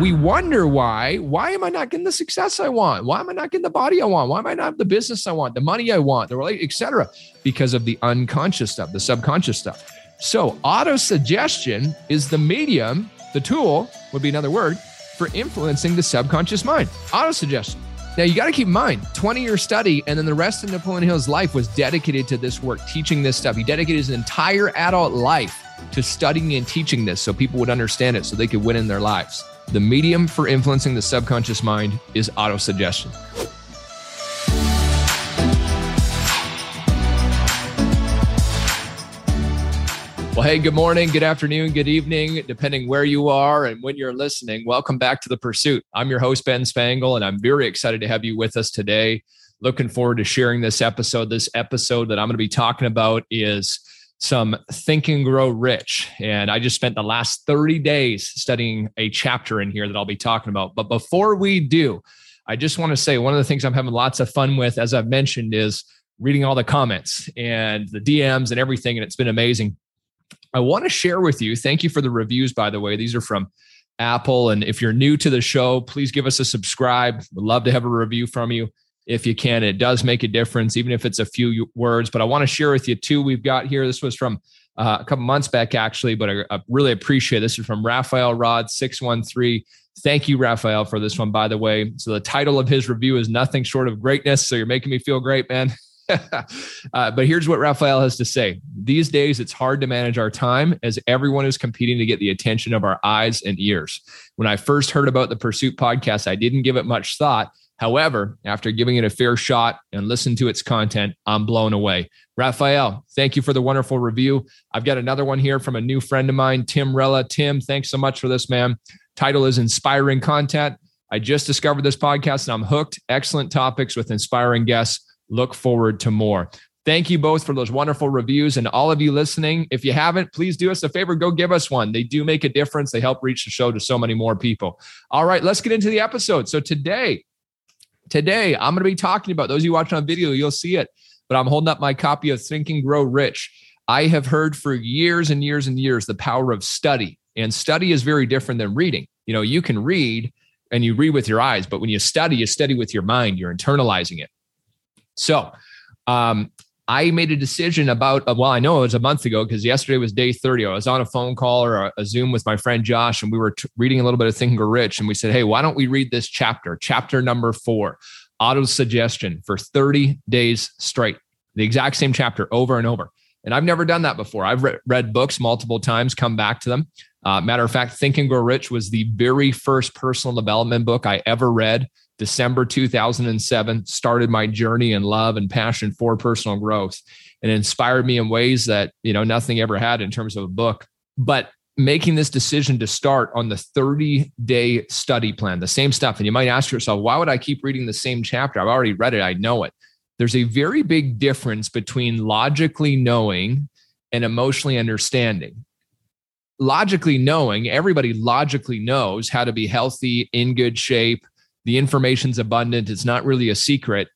we wonder why. Why am I not getting the success I want? Why am I not getting the body I want? Why am I not the business I want, the money I want, the relate, etc. Because of the unconscious stuff, the subconscious stuff. So auto suggestion is the medium, the tool would be another word for influencing the subconscious mind. Auto suggestion. Now you got to keep in mind, 20 year study, and then the rest of Napoleon Hill's life was dedicated to this work, teaching this stuff. He dedicated his entire adult life to studying and teaching this so people would understand it so they could win in their lives. The medium for influencing the subconscious mind is autosuggestion. Well, hey, good morning, good afternoon, good evening, depending where you are and when you're listening. Welcome back to The Pursuit. I'm your host, Ben Spangle, and I'm very excited to have you with us today. Looking forward to sharing this episode. This episode that I'm going to be talking about is some Think and Grow Rich. And I just spent the last 30 days studying a chapter in here that I'll be talking about. But before we do, I just want to say one of the things I'm having lots of fun with, as I've mentioned, is reading all the comments and the DMs and everything. And it's been amazing. I want to share with you, thank you for the reviews, by the way. These are from Apple. And if you're new to the show, please give us a subscribe. We'd love to have a review from you if you can. It does make a difference, even if it's a few words. But I want to share with you two we've got here. This was from uh, a couple months back, actually, but I, I really appreciate it. this is from Raphael Rod six one three. Thank you, Raphael, for this one, by the way. So the title of his review is "Nothing Short of Greatness." So you're making me feel great, man. uh, but here's what Raphael has to say. These days, it's hard to manage our time as everyone is competing to get the attention of our eyes and ears. When I first heard about the Pursuit podcast, I didn't give it much thought However, after giving it a fair shot and listen to its content, I'm blown away. Raphael, thank you for the wonderful review. I've got another one here from a new friend of mine, Tim Rella. Tim, thanks so much for this, man. Title is Inspiring Content. I just discovered this podcast and I'm hooked. Excellent topics with inspiring guests. Look forward to more. Thank you both for those wonderful reviews and all of you listening. If you haven't, please do us a favor, go give us one. They do make a difference. They help reach the show to so many more people. All right, let's get into the episode. So today, Today, I'm going to be talking about those of you watching on video, you'll see it, but I'm holding up my copy of Think and Grow Rich. I have heard for years and years and years the power of study, and study is very different than reading. You know, you can read and you read with your eyes, but when you study, you study with your mind, you're internalizing it. So, um, I made a decision about, uh, well, I know it was a month ago because yesterday was day 30. I was on a phone call or a, a Zoom with my friend Josh, and we were t- reading a little bit of Think and Grow Rich. And we said, hey, why don't we read this chapter, chapter number four, auto suggestion for 30 days straight, the exact same chapter over and over. And I've never done that before. I've re- read books multiple times, come back to them. Uh, matter of fact, Think and Grow Rich was the very first personal development book I ever read. December 2007 started my journey in love and passion for personal growth and inspired me in ways that, you know, nothing ever had in terms of a book. But making this decision to start on the 30 day study plan, the same stuff. And you might ask yourself, why would I keep reading the same chapter? I've already read it, I know it. There's a very big difference between logically knowing and emotionally understanding. Logically knowing, everybody logically knows how to be healthy, in good shape, the information's abundant it's not really a secret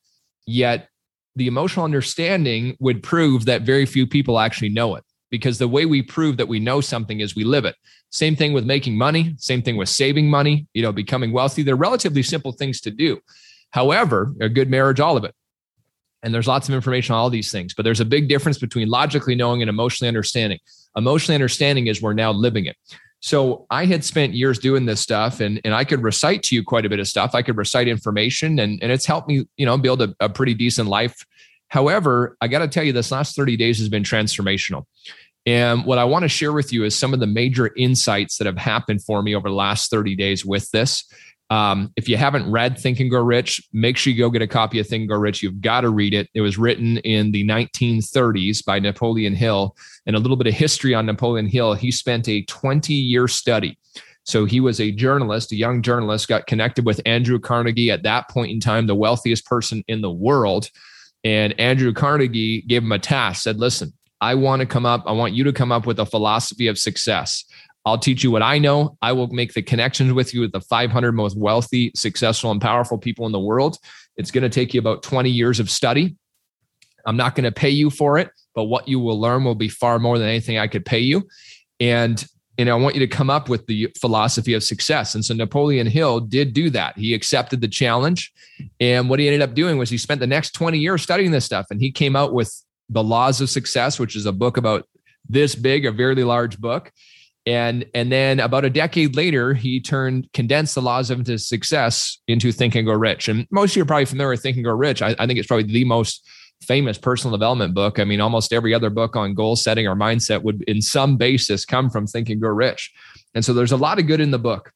yet the emotional understanding would prove that very few people actually know it because the way we prove that we know something is we live it. Same thing with making money same thing with saving money you know becoming wealthy. They're relatively simple things to do. However a good marriage all of it. And there's lots of information on all these things but there's a big difference between logically knowing and emotionally understanding. Emotionally understanding is we're now living it so I had spent years doing this stuff and, and I could recite to you quite a bit of stuff. I could recite information and, and it's helped me, you know, build a, a pretty decent life. However, I got to tell you, this last 30 days has been transformational. And what I want to share with you is some of the major insights that have happened for me over the last 30 days with this. Um, if you haven't read Think and Grow Rich, make sure you go get a copy of Think and Grow Rich. You've got to read it. It was written in the 1930s by Napoleon Hill. And a little bit of history on Napoleon Hill. He spent a 20 year study. So he was a journalist, a young journalist, got connected with Andrew Carnegie at that point in time, the wealthiest person in the world. And Andrew Carnegie gave him a task, said, Listen, I want to come up, I want you to come up with a philosophy of success. I'll teach you what I know. I will make the connections with you with the 500 most wealthy, successful, and powerful people in the world. It's going to take you about 20 years of study. I'm not going to pay you for it, but what you will learn will be far more than anything I could pay you. And and I want you to come up with the philosophy of success. And so Napoleon Hill did do that. He accepted the challenge. And what he ended up doing was he spent the next 20 years studying this stuff and he came out with The Laws of Success, which is a book about this big, a very large book. And, and then about a decade later, he turned condensed the laws of his success into Think and Grow Rich. And most of you are probably familiar with Think and Grow Rich. I, I think it's probably the most famous personal development book. I mean, almost every other book on goal setting or mindset would, in some basis, come from Think and Grow Rich. And so there's a lot of good in the book.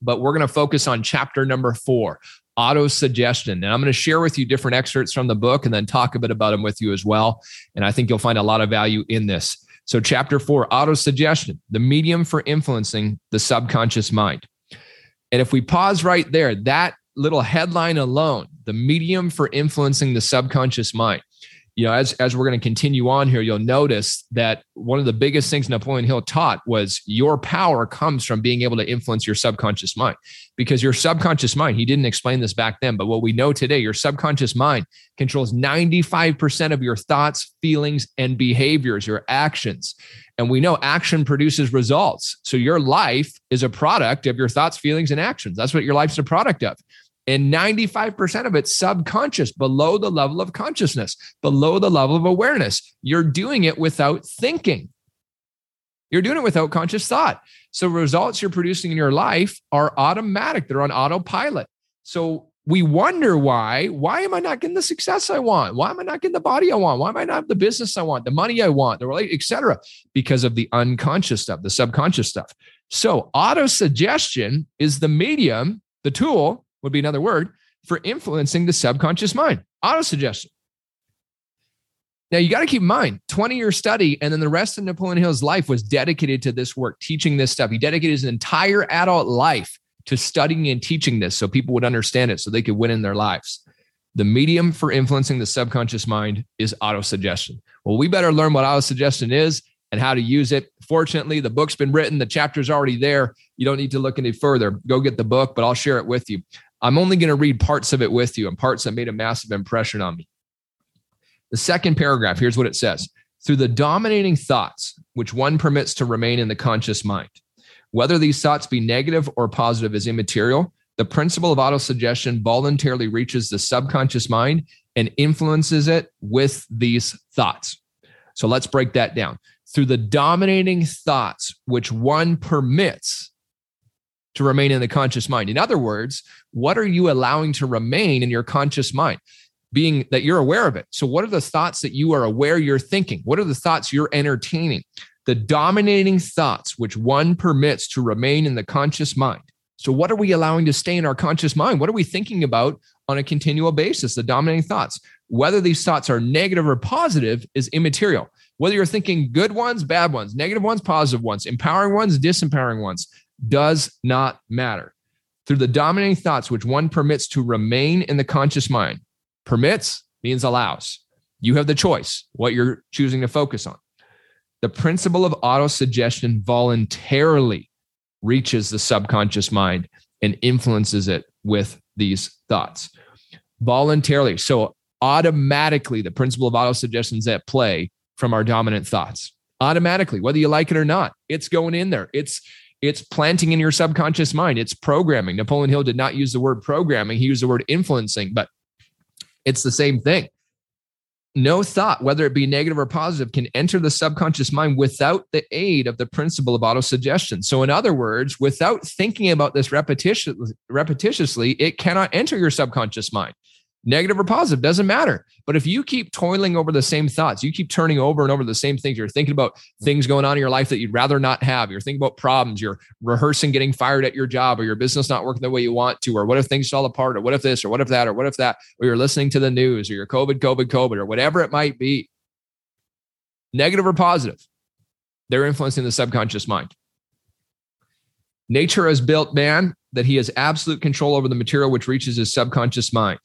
But we're going to focus on chapter number four auto suggestion. And I'm going to share with you different excerpts from the book and then talk a bit about them with you as well. And I think you'll find a lot of value in this. So, chapter four auto suggestion, the medium for influencing the subconscious mind. And if we pause right there, that little headline alone, the medium for influencing the subconscious mind. You know, as, as we're going to continue on here, you'll notice that one of the biggest things Napoleon Hill taught was your power comes from being able to influence your subconscious mind. Because your subconscious mind, he didn't explain this back then, but what we know today, your subconscious mind controls 95% of your thoughts, feelings, and behaviors, your actions. And we know action produces results. So your life is a product of your thoughts, feelings, and actions. That's what your life's a product of. And 95% of it's subconscious, below the level of consciousness, below the level of awareness. You're doing it without thinking. You're doing it without conscious thought. So results you're producing in your life are automatic. They're on autopilot. So we wonder why. Why am I not getting the success I want? Why am I not getting the body I want? Why am I not the business I want, the money I want, the relate, etc. Because of the unconscious stuff, the subconscious stuff. So auto suggestion is the medium, the tool would be another word for influencing the subconscious mind. Autosuggestion. Now you got to keep in mind 20 year study, and then the rest of Napoleon Hill's life was dedicated to this work, teaching this stuff. He dedicated his entire adult life to studying and teaching this so people would understand it so they could win in their lives. The medium for influencing the subconscious mind is autosuggestion. Well, we better learn what autosuggestion is and how to use it. Fortunately, the book's been written, the chapter's already there. You don't need to look any further. Go get the book, but I'll share it with you. I'm only going to read parts of it with you and parts that made a massive impression on me. The second paragraph, here's what it says through the dominating thoughts, which one permits to remain in the conscious mind. Whether these thoughts be negative or positive is immaterial. The principle of autosuggestion voluntarily reaches the subconscious mind and influences it with these thoughts. So let's break that down. Through the dominating thoughts, which one permits to remain in the conscious mind. In other words, what are you allowing to remain in your conscious mind? Being that you're aware of it. So, what are the thoughts that you are aware you're thinking? What are the thoughts you're entertaining? The dominating thoughts which one permits to remain in the conscious mind. So, what are we allowing to stay in our conscious mind? What are we thinking about on a continual basis? The dominating thoughts. Whether these thoughts are negative or positive is immaterial. Whether you're thinking good ones, bad ones, negative ones, positive ones, empowering ones, disempowering ones, does not matter. Through the dominating thoughts which one permits to remain in the conscious mind, permits means allows. You have the choice what you're choosing to focus on. The principle of autosuggestion voluntarily reaches the subconscious mind and influences it with these thoughts. Voluntarily. So, automatically, the principle of autosuggestion is at play from our dominant thoughts. Automatically, whether you like it or not, it's going in there. It's it's planting in your subconscious mind. It's programming. Napoleon Hill did not use the word programming, he used the word influencing, but it's the same thing. No thought, whether it be negative or positive, can enter the subconscious mind without the aid of the principle of autosuggestion. So, in other words, without thinking about this repetitiously, it cannot enter your subconscious mind negative or positive, doesn't matter. But if you keep toiling over the same thoughts, you keep turning over and over the same things, you're thinking about things going on in your life that you'd rather not have, you're thinking about problems, you're rehearsing getting fired at your job or your business not working the way you want to, or what if things fall apart, or what if this, or what if that, or what if that, or you're listening to the news, or you're COVID, COVID, COVID, or whatever it might be, negative or positive, they're influencing the subconscious mind. Nature has built man that he has absolute control over the material which reaches his subconscious mind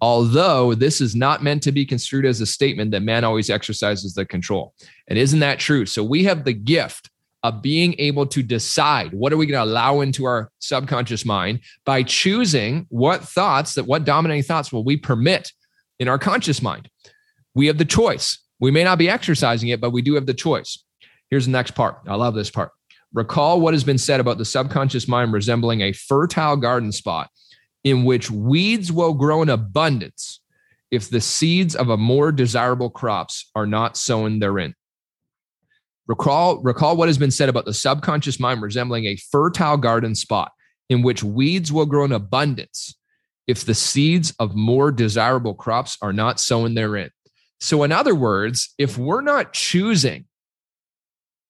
although this is not meant to be construed as a statement that man always exercises the control. And isn't that true? So we have the gift of being able to decide what are we going to allow into our subconscious mind by choosing what thoughts that what dominating thoughts will we permit in our conscious mind. We have the choice. We may not be exercising it, but we do have the choice. Here's the next part. I love this part. Recall what has been said about the subconscious mind resembling a fertile garden spot in which weeds will grow in abundance if the seeds of a more desirable crops are not sown therein. Recall, recall what has been said about the subconscious mind resembling a fertile garden spot in which weeds will grow in abundance if the seeds of more desirable crops are not sown therein. So, in other words, if we're not choosing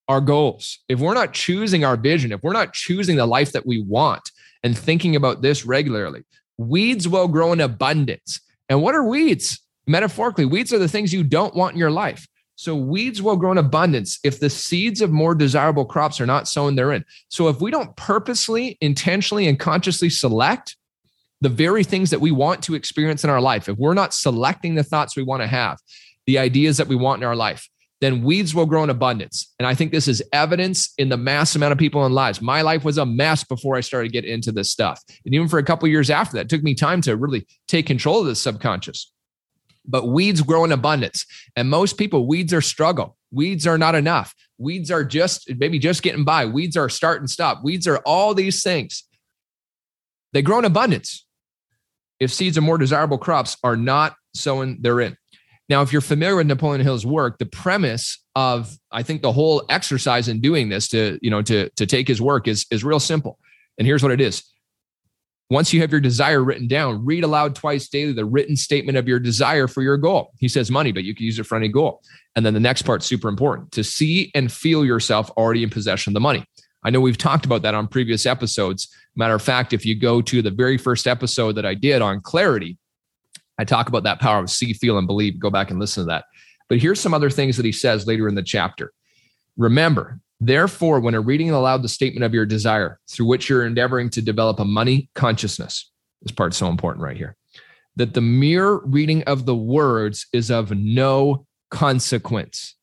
our goals, if we're not choosing our vision, if we're not choosing the life that we want and thinking about this regularly, weeds will grow in abundance. And what are weeds? Metaphorically, weeds are the things you don't want in your life. So weeds will grow in abundance if the seeds of more desirable crops are not sown therein. So if we don't purposely, intentionally, and consciously select the very things that we want to experience in our life, if we're not selecting the thoughts we want to have, the ideas that we want in our life, then weeds will grow in abundance. And I think this is evidence in the mass amount of people in lives. My life was a mess before I started getting into this stuff. And even for a couple years after that, it took me time to really take control of the subconscious. But weeds grow in abundance. And most people, weeds are struggle. Weeds are not enough. Weeds are just maybe just getting by. Weeds are start and stop. Weeds are all these things. They grow in abundance if seeds of more desirable crops are not sown therein. Now, if you're familiar with Napoleon Hill's work, the premise of I think the whole exercise in doing this to you know to to take his work is is real simple. And here's what it is. Once you have your desire written down, read aloud twice daily the written statement of your desire for your goal. He says money, but you can use it for any goal. And then the next part's super important to see and feel yourself already in possession of the money. I know we've talked about that on previous episodes. Matter of fact, if you go to the very first episode that I did on clarity, I talk about that power of see, feel, and believe. Go back and listen to that. But here's some other things that he says later in the chapter. Remember, therefore, when a reading aloud the statement of your desire through which you're endeavoring to develop a money consciousness, this part's so important right here, that the mere reading of the words is of no consequence.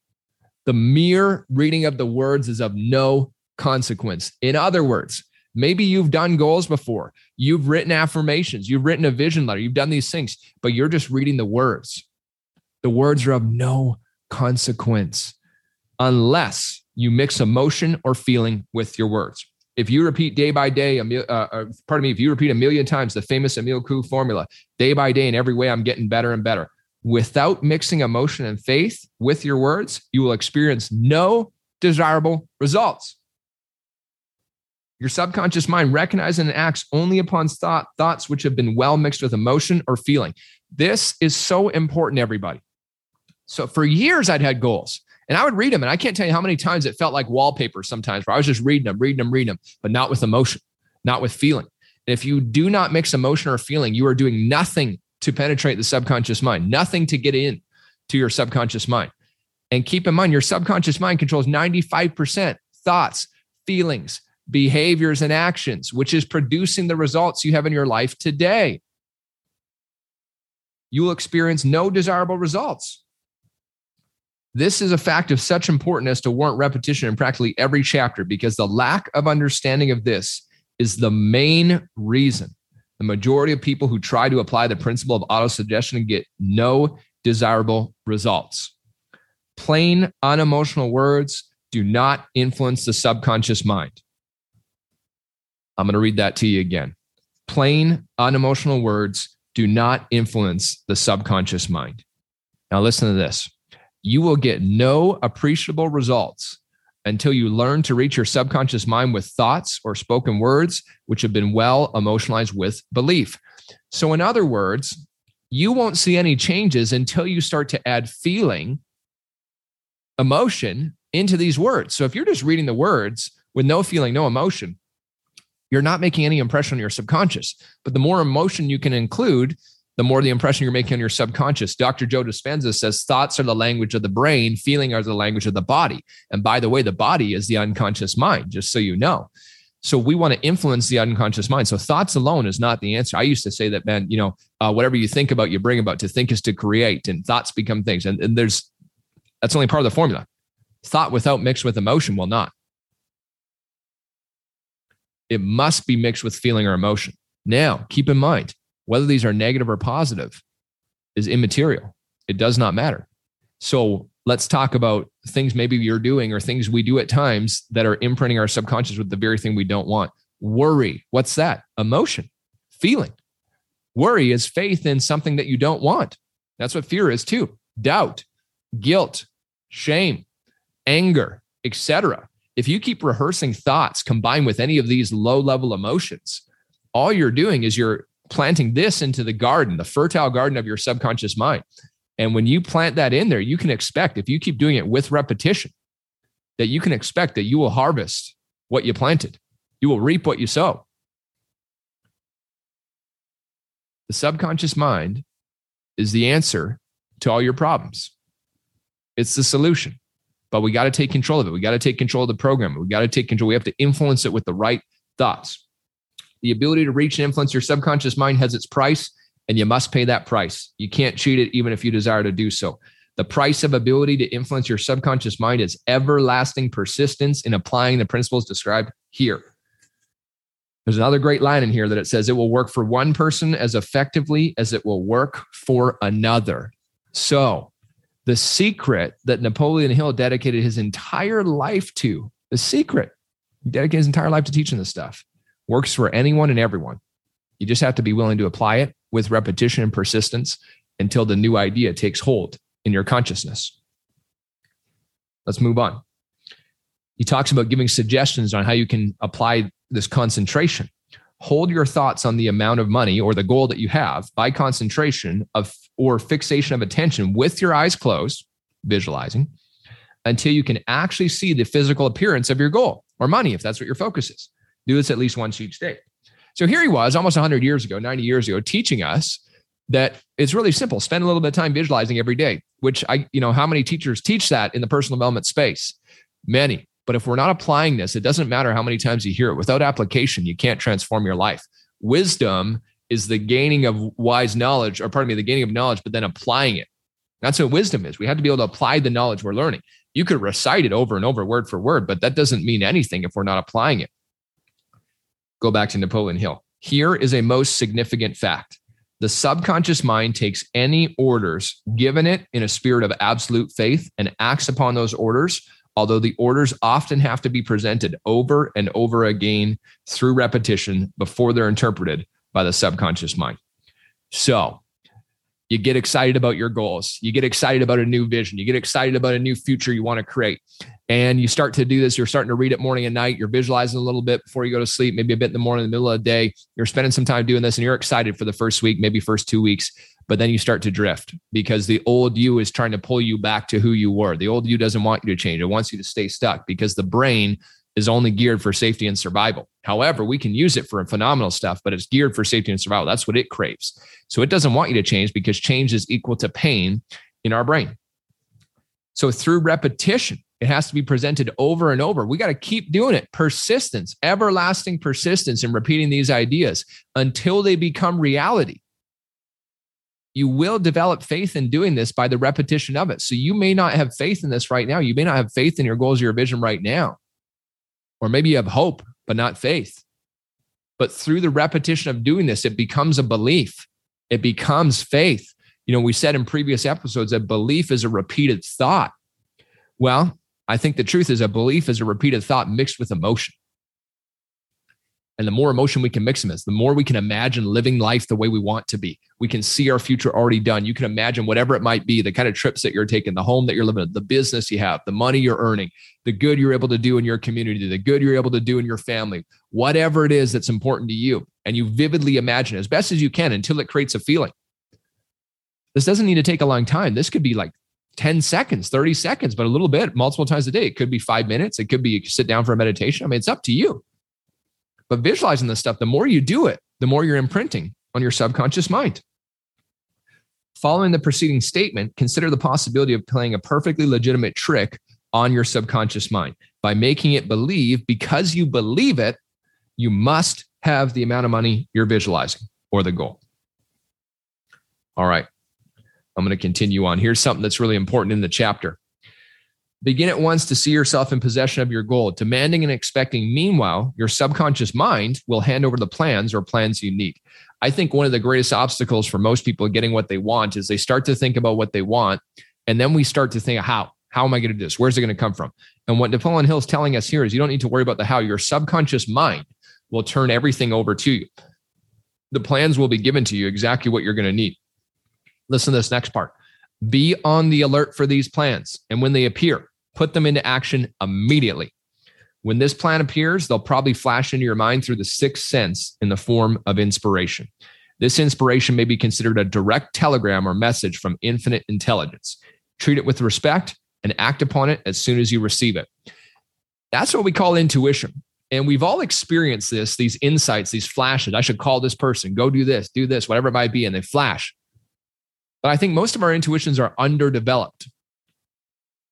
The mere reading of the words is of no consequence. In other words, Maybe you've done goals before. You've written affirmations. You've written a vision letter. You've done these things, but you're just reading the words. The words are of no consequence unless you mix emotion or feeling with your words. If you repeat day by day, uh, uh, pardon me, if you repeat a million times the famous Emile Coué formula, day by day, in every way, I'm getting better and better. Without mixing emotion and faith with your words, you will experience no desirable results. Your subconscious mind recognizes and acts only upon thought, thoughts which have been well mixed with emotion or feeling. This is so important, everybody. So for years, I'd had goals and I would read them. And I can't tell you how many times it felt like wallpaper sometimes where I was just reading them, reading them, reading them, but not with emotion, not with feeling. And if you do not mix emotion or feeling, you are doing nothing to penetrate the subconscious mind, nothing to get in to your subconscious mind. And keep in mind, your subconscious mind controls 95% thoughts, feelings, behaviors and actions, which is producing the results you have in your life today. You will experience no desirable results. This is a fact of such importance to warrant repetition in practically every chapter because the lack of understanding of this is the main reason the majority of people who try to apply the principle of autosuggestion get no desirable results. Plain, unemotional words do not influence the subconscious mind. I'm going to read that to you again. Plain, unemotional words do not influence the subconscious mind. Now, listen to this. You will get no appreciable results until you learn to reach your subconscious mind with thoughts or spoken words which have been well emotionalized with belief. So, in other words, you won't see any changes until you start to add feeling, emotion into these words. So, if you're just reading the words with no feeling, no emotion, you're not making any impression on your subconscious. But the more emotion you can include, the more the impression you're making on your subconscious. Dr. Joe Dispenza says thoughts are the language of the brain, feeling are the language of the body. And by the way, the body is the unconscious mind, just so you know. So we want to influence the unconscious mind. So thoughts alone is not the answer. I used to say that, man, you know, uh, whatever you think about, you bring about. To think is to create, and thoughts become things. And, and there's that's only part of the formula. Thought without mixed with emotion will not it must be mixed with feeling or emotion. Now, keep in mind, whether these are negative or positive is immaterial. It does not matter. So, let's talk about things maybe you're doing or things we do at times that are imprinting our subconscious with the very thing we don't want. Worry. What's that? Emotion, feeling. Worry is faith in something that you don't want. That's what fear is too. Doubt, guilt, shame, anger, etc. If you keep rehearsing thoughts combined with any of these low level emotions, all you're doing is you're planting this into the garden, the fertile garden of your subconscious mind. And when you plant that in there, you can expect, if you keep doing it with repetition, that you can expect that you will harvest what you planted. You will reap what you sow. The subconscious mind is the answer to all your problems. It's the solution. But we got to take control of it. We got to take control of the program. We got to take control. We have to influence it with the right thoughts. The ability to reach and influence your subconscious mind has its price and you must pay that price. You can't cheat it, even if you desire to do so. The price of ability to influence your subconscious mind is everlasting persistence in applying the principles described here. There's another great line in here that it says it will work for one person as effectively as it will work for another. So, the secret that Napoleon Hill dedicated his entire life to, the secret, he dedicated his entire life to teaching this stuff, works for anyone and everyone. You just have to be willing to apply it with repetition and persistence until the new idea takes hold in your consciousness. Let's move on. He talks about giving suggestions on how you can apply this concentration. Hold your thoughts on the amount of money or the goal that you have by concentration of or fixation of attention with your eyes closed, visualizing, until you can actually see the physical appearance of your goal or money, if that's what your focus is. Do this at least once each day. So here he was almost 100 years ago, 90 years ago, teaching us that it's really simple. Spend a little bit of time visualizing every day, which I, you know, how many teachers teach that in the personal development space? Many. But if we're not applying this, it doesn't matter how many times you hear it. Without application, you can't transform your life. Wisdom is the gaining of wise knowledge, or pardon me, the gaining of knowledge, but then applying it. That's what wisdom is. We have to be able to apply the knowledge we're learning. You could recite it over and over, word for word, but that doesn't mean anything if we're not applying it go back to Napoleon Hill. Here is a most significant fact. The subconscious mind takes any orders given it in a spirit of absolute faith and acts upon those orders, although the orders often have to be presented over and over again through repetition before they're interpreted by the subconscious mind. So, you get excited about your goals. You get excited about a new vision. You get excited about a new future you want to create. And you start to do this. You're starting to read it morning and night. You're visualizing a little bit before you go to sleep, maybe a bit in the morning, in the middle of the day. You're spending some time doing this and you're excited for the first week, maybe first two weeks. But then you start to drift because the old you is trying to pull you back to who you were. The old you doesn't want you to change. It wants you to stay stuck because the brain is only geared for safety and survival. However, we can use it for phenomenal stuff, but it's geared for safety and survival. That's what it craves. So it doesn't want you to change because change is equal to pain in our brain. So through repetition, it has to be presented over and over. We got to keep doing it. Persistence, everlasting persistence in repeating these ideas until they become reality. You will develop faith in doing this by the repetition of it. So you may not have faith in this right now. You may not have faith in your goals, your vision right now. Or maybe you have hope, but not faith. But through the repetition of doing this, it becomes a belief, it becomes faith. You know, we said in previous episodes that belief is a repeated thought. Well, I think the truth is a belief is a repeated thought mixed with emotion. And the more emotion we can mix them as, the more we can imagine living life the way we want to be. We can see our future already done. You can imagine whatever it might be, the kind of trips that you're taking, the home that you're living in, the business you have, the money you're earning, the good you're able to do in your community, the good you're able to do in your family, whatever it is that's important to you. And you vividly imagine as best as you can until it creates a feeling. This doesn't need to take a long time. This could be like 10 seconds, 30 seconds, but a little bit multiple times a day. It could be five minutes. It could be you sit down for a meditation. I mean, it's up to you. But visualizing this stuff, the more you do it, the more you're imprinting on your subconscious mind. Following the preceding statement, consider the possibility of playing a perfectly legitimate trick on your subconscious mind by making it believe because you believe it, you must have the amount of money you're visualizing or the goal. All right. I'm going to continue on. Here's something that's really important in the chapter. Begin at once to see yourself in possession of your goal, demanding and expecting. Meanwhile, your subconscious mind will hand over the plans or plans you need. I think one of the greatest obstacles for most people getting what they want is they start to think about what they want, and then we start to think how. How am I going to do this? Where's it going to come from? And what Napoleon Hill is telling us here is you don't need to worry about the how. Your subconscious mind will turn everything over to you. The plans will be given to you exactly what you're going to need. Listen to this next part. Be on the alert for these plans. And when they appear, put them into action immediately. When this plan appears, they'll probably flash into your mind through the sixth sense in the form of inspiration. This inspiration may be considered a direct telegram or message from infinite intelligence. Treat it with respect and act upon it as soon as you receive it. That's what we call intuition. And we've all experienced this, these insights, these flashes. I should call this person, go do this, do this, whatever it might be, and they flash. But I think most of our intuitions are underdeveloped.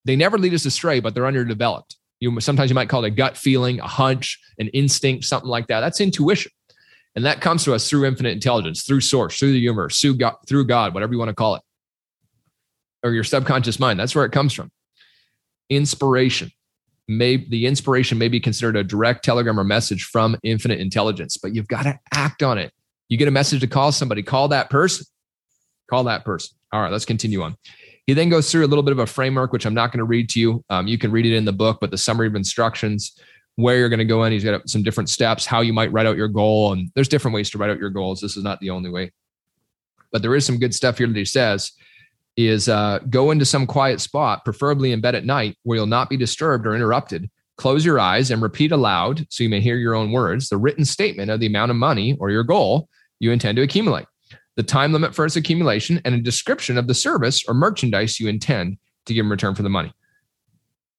They never lead us astray, but they're underdeveloped. You sometimes you might call it a gut feeling, a hunch, an instinct, something like that. That's intuition. And that comes to us through infinite intelligence, through source, through the universe, through God, through God, whatever you want to call it, or your subconscious mind. That's where it comes from. Inspiration. May the inspiration may be considered a direct telegram or message from infinite intelligence, but you've got to act on it. You get a message to call somebody, call that person. Call that person. All right, let's continue on. He then goes through a little bit of a framework, which I'm not going to read to you. Um, you can read it in the book, but the summary of instructions where you're going to go in. He's got some different steps, how you might write out your goal. And there's different ways to write out your goals. This is not the only way. But there is some good stuff here that he says is uh, go into some quiet spot, preferably in bed at night, where you'll not be disturbed or interrupted. Close your eyes and repeat aloud so you may hear your own words the written statement of the amount of money or your goal you intend to accumulate, the time limit for its accumulation, and a description of the service or merchandise you intend to give in return for the money.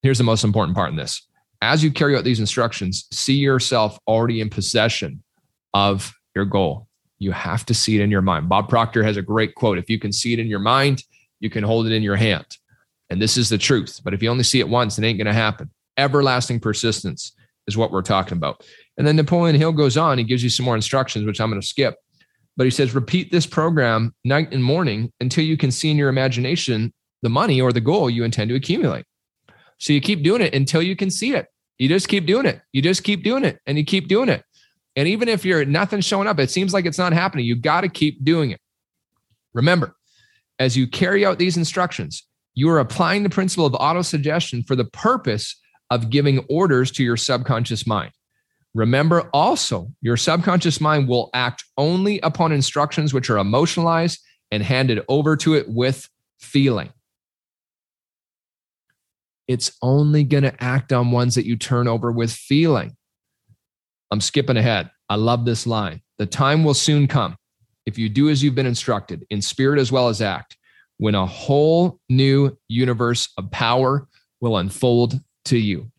Here's the most important part in this as you carry out these instructions, see yourself already in possession of your goal. You have to see it in your mind. Bob Proctor has a great quote if you can see it in your mind, you can hold it in your hand. And this is the truth. But if you only see it once, it ain't going to happen. Everlasting persistence is what we're talking about. And then Napoleon Hill goes on, he gives you some more instructions, which I'm going to skip. But he says, repeat this program night and morning until you can see in your imagination the money or the goal you intend to accumulate. So you keep doing it until you can see it. You just keep doing it. You just keep doing it and you keep doing it. And even if you're nothing showing up, it seems like it's not happening. You got to keep doing it. Remember, as you carry out these instructions, you are applying the principle of autosuggestion for the purpose of giving orders to your subconscious mind. Remember also, your subconscious mind will act only upon instructions which are emotionalized and handed over to it with feeling it's only going to act on ones that you turn over with feeling. I'm skipping ahead. I love this line. The time will soon come if you do as you've been instructed in spirit as well as act, when a whole new universe of power will unfold to you.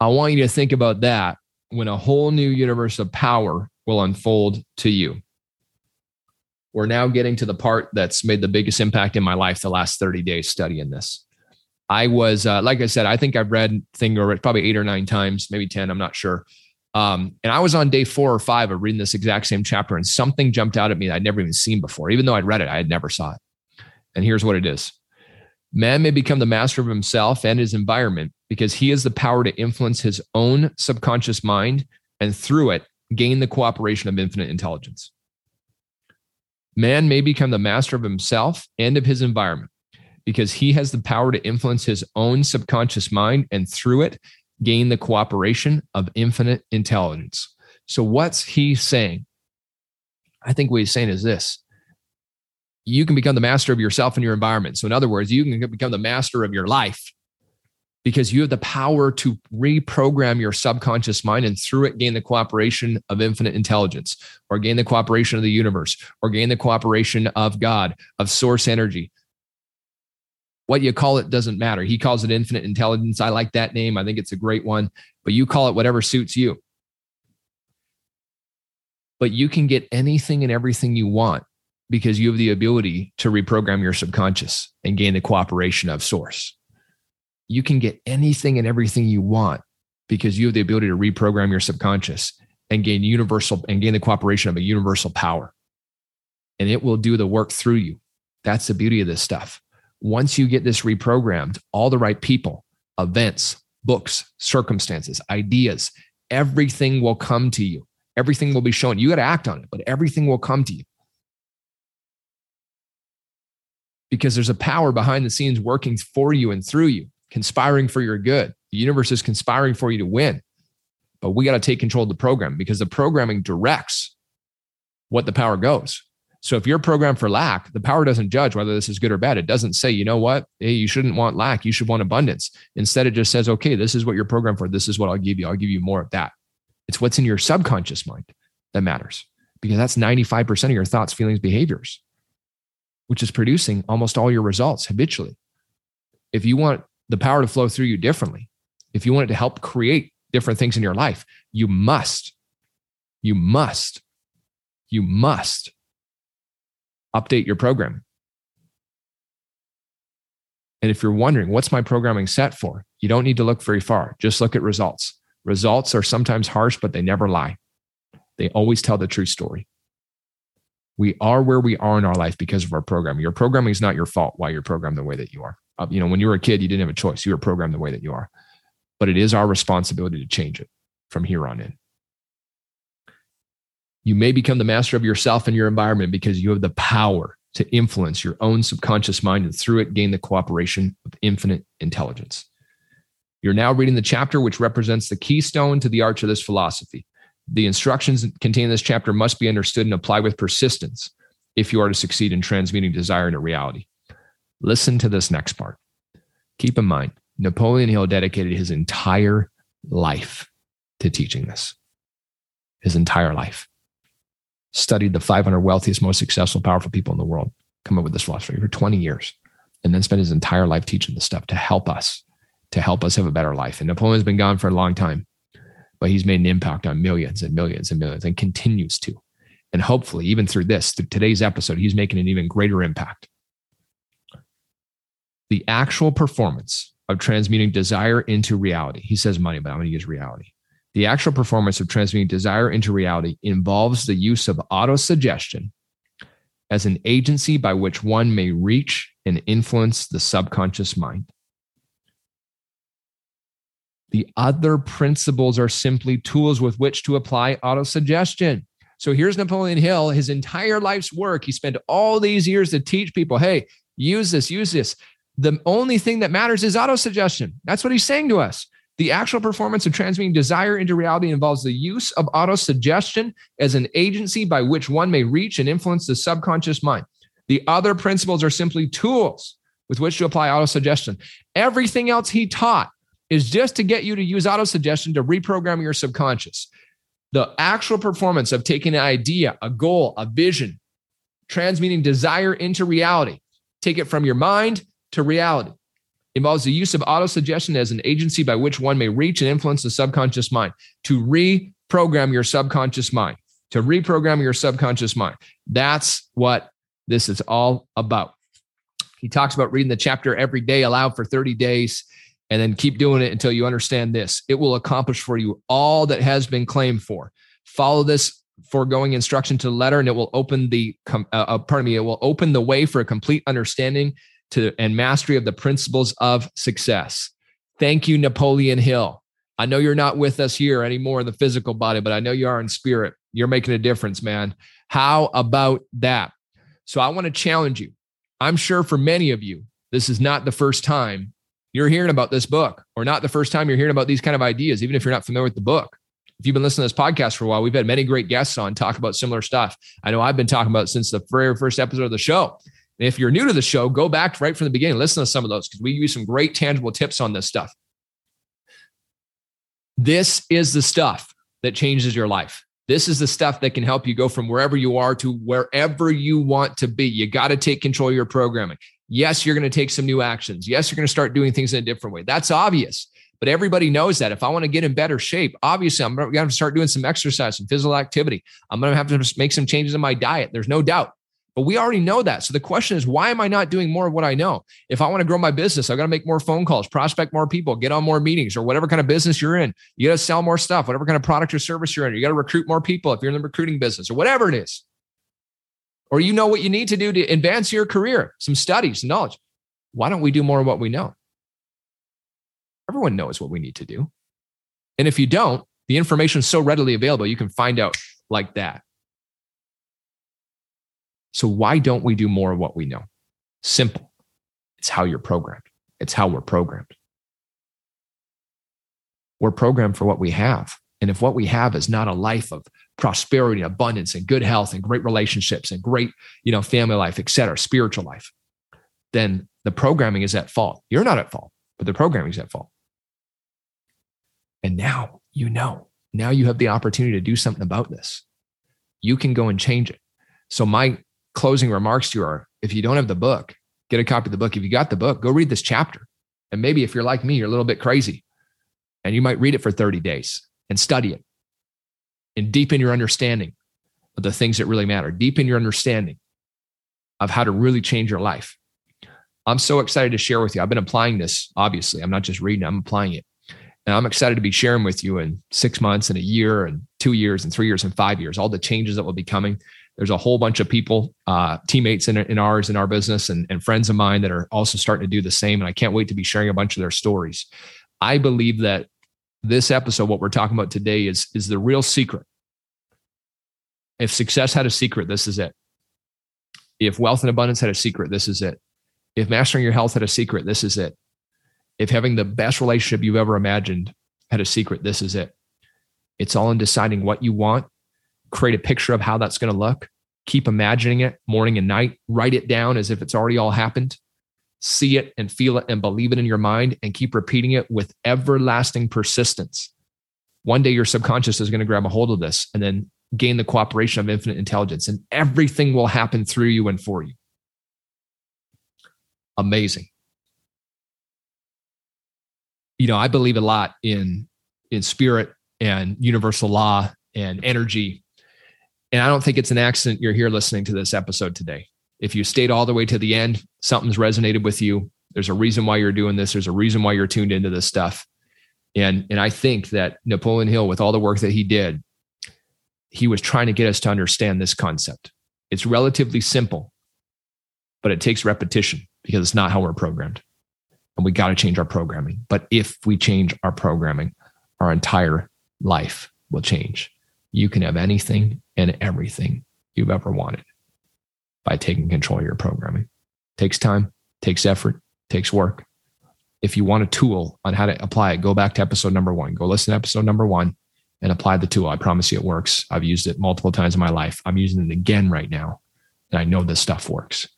I want you to think about that when a whole new universe of power will unfold to you we're now getting to the part that's made the biggest impact in my life the last 30 days studying this. I was, uh, like I said, I think I've read thing or probably eight or nine times, maybe 10, I'm not sure. Um, and I was on day four or five of reading this exact same chapter, and something jumped out at me that I'd never even seen before. Even though I'd read it, I had never saw it. And here's what it is Man may become the master of himself and his environment because he has the power to influence his own subconscious mind and through it gain the cooperation of infinite intelligence. Man may become the master of himself and of his environment because he has the power to influence his own subconscious mind and through it gain the cooperation of infinite intelligence. So, what's he saying? I think what he's saying is this you can become the master of yourself and your environment. So, in other words, you can become the master of your life because you have the power to reprogram your subconscious mind and through it gain the cooperation of infinite intelligence or gain the cooperation of the universe or gain the cooperation of God, of source energy. What you call it doesn't matter. He calls it infinite intelligence. I like that name. I think it's a great one, but you call it whatever suits you. But you can get anything and everything you want because you have the ability to reprogram your subconscious and gain the cooperation of source you can get anything and everything you want because you have the ability to reprogram your subconscious and gain universal and gain the cooperation of a universal power. And it will do the work through you. That's the beauty of this stuff. Once you get this reprogrammed, all the right people, events, books, circumstances, ideas, everything will come to you. Everything will be shown. You got to act on it, but everything will come to you. Because there's a power behind the scenes working for you and through you, conspiring for your good. The universe is conspiring for you to win. But we got to take control of the program because the programming directs what the power goes. So if you're programmed for lack, the power doesn't judge whether this is good or bad. It doesn't say, you know what, hey, you shouldn't want lack. You should want abundance. Instead, it just says, okay, this is what you're programmed for. This is what I'll give you. I'll give you more of that. It's what's in your subconscious mind that matters because that's 95% of your thoughts, feelings, behaviors, which is producing almost all your results habitually. If you want the power to flow through you differently, if you want it to help create different things in your life, you must, you must, you must update your program. And if you're wondering, what's my programming set for? You don't need to look very far. Just look at results. Results are sometimes harsh, but they never lie. They always tell the true story. We are where we are in our life because of our programming. Your programming is not your fault why you're programmed the way that you are. Uh, you know, when you were a kid, you didn't have a choice. You were programmed the way that you are. But it is our responsibility to change it from here on in. You may become the master of yourself and your environment because you have the power to influence your own subconscious mind and through it gain the cooperation of infinite intelligence. You're now reading the chapter which represents the keystone to the arch of this philosophy. The instructions contained in this chapter must be understood and applied with persistence if you are to succeed in transmuting desire into reality. Listen to this next part. Keep in mind, Napoleon Hill dedicated his entire life to teaching this. His entire life studied the 500 wealthiest, most successful, powerful people in the world, come up with this philosophy for 20 years, and then spent his entire life teaching this stuff to help us, to help us have a better life. And Napoleon's been gone for a long time, but he's made an impact on millions and millions and millions and continues to. And hopefully, even through this, through today's episode, he's making an even greater impact. The actual performance of transmuting desire into reality. He says money, but I'm going to use reality the actual performance of transmuting desire into reality involves the use of autosuggestion as an agency by which one may reach and influence the subconscious mind. The other principles are simply tools with which to apply autosuggestion. So here's Napoleon Hill, his entire life's work. He spent all these years to teach people hey, use this, use this. The only thing that matters is autosuggestion. That's what he's saying to us. The actual performance of transmuting desire into reality involves the use of autosuggestion as an agency by which one may reach and influence the subconscious mind. The other principles are simply tools with which to apply autosuggestion. Everything else he taught is just to get you to use auto suggestion to reprogram your subconscious. The actual performance of taking an idea, a goal, a vision, transmuting desire into reality, take it from your mind to reality involves the use of auto suggestion as an agency by which one may reach and influence the subconscious mind to reprogram your subconscious mind, to reprogram your subconscious mind. That's what this is all about. He talks about reading the chapter every day aloud for 30 days and then keep doing it until you understand this. It will accomplish for you all that has been claimed for. Follow this foregoing instruction to the letter and it will open the uh, uh, pardon me it will open the way for a complete understanding to and mastery of the principles of success. Thank you, Napoleon Hill. I know you're not with us here anymore in the physical body, but I know you are in spirit. You're making a difference, man. How about that? So I want to challenge you. I'm sure for many of you, this is not the first time you're hearing about this book, or not the first time you're hearing about these kind of ideas, even if you're not familiar with the book. If you've been listening to this podcast for a while, we've had many great guests on talk about similar stuff. I know I've been talking about since the very first episode of the show. And if you're new to the show, go back right from the beginning, listen to some of those because we use some great tangible tips on this stuff. This is the stuff that changes your life. This is the stuff that can help you go from wherever you are to wherever you want to be. You got to take control of your programming. Yes, you're going to take some new actions. Yes, you're going to start doing things in a different way. That's obvious. But everybody knows that if I want to get in better shape, obviously I'm going to have to start doing some exercise, some physical activity. I'm going to have to make some changes in my diet. There's no doubt. But we already know that. So the question is, why am I not doing more of what I know? If I want to grow my business, I've got to make more phone calls, prospect more people, get on more meetings, or whatever kind of business you're in. You got to sell more stuff, whatever kind of product or service you're in. You got to recruit more people if you're in the recruiting business or whatever it is. Or you know what you need to do to advance your career, some studies, some knowledge. Why don't we do more of what we know? Everyone knows what we need to do. And if you don't, the information is so readily available, you can find out like that. So why don't we do more of what we know? Simple. It's how you're programmed. It's how we're programmed. We're programmed for what we have. And if what we have is not a life of prosperity, and abundance, and good health, and great relationships, and great, you know, family life, et cetera, spiritual life, then the programming is at fault. You're not at fault, but the programming is at fault. And now you know. Now you have the opportunity to do something about this. You can go and change it. So my closing remarks to you are if you don't have the book, get a copy of the book. If you got the book, go read this chapter. And maybe if you're like me, you're a little bit crazy and you might read it for 30 days and study it and deepen your understanding of the things that really matter, deepen your understanding of how to really change your life. I'm so excited to share with you. I've been applying this, obviously. I'm not just reading, I'm applying it. And I'm excited to be sharing with you in six months and a year and two years and three years and five years, all the changes that will be coming. There's a whole bunch of people, uh, teammates in, in ours, in our business, and, and friends of mine that are also starting to do the same. And I can't wait to be sharing a bunch of their stories. I believe that this episode, what we're talking about today, is, is the real secret. If success had a secret, this is it. If wealth and abundance had a secret, this is it. If mastering your health had a secret, this is it. If having the best relationship you've ever imagined had a secret, this is it. It's all in deciding what you want, create a picture of how that's going to look, keep imagining it morning and night, write it down as if it's already all happened, see it and feel it and believe it in your mind, and keep repeating it with everlasting persistence. One day your subconscious is going to grab a hold of this and then gain the cooperation of infinite intelligence, and everything will happen through you and for you. Amazing you know, I believe a lot in in spirit and universal law and energy. And I don't think it's an accident you're here listening to this episode today. If you stayed all the way to the end, something's resonated with you. There's a reason why you're doing this. There's a reason why you're tuned into this stuff. And and I think that Napoleon Hill, with all the work that he did, he was trying to get us to understand this concept. It's relatively simple, but it takes repetition because it's not how we're programmed and we got to change our programming. But if we change our programming, our entire life will change. You can have anything and everything you've ever wanted by taking control of your programming. Takes time, takes effort, takes work. If you want a tool on how to apply it, go back to episode number one. Go listen to episode number one and apply the tool. I promise you it works. I've used it multiple times in my life. I'm using it again right now. And I know this stuff works.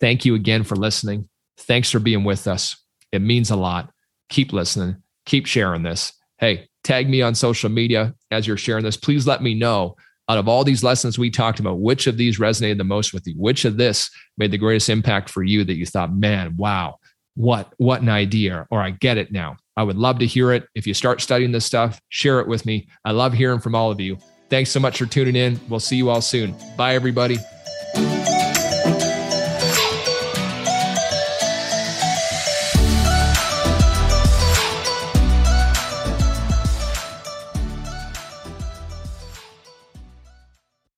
Thank you again for listening. Thanks for being with us. It means a lot. Keep listening, keep sharing this. Hey, tag me on social media as you're sharing this. Please let me know out of all these lessons we talked about, which of these resonated the most with you? Which of this made the greatest impact for you that you thought, man, wow, what, what an idea, or I get it now. I would love to hear it. If you start studying this stuff, share it with me. I love hearing from all of you. Thanks so much for tuning in. We'll see you all soon. Bye, everybody.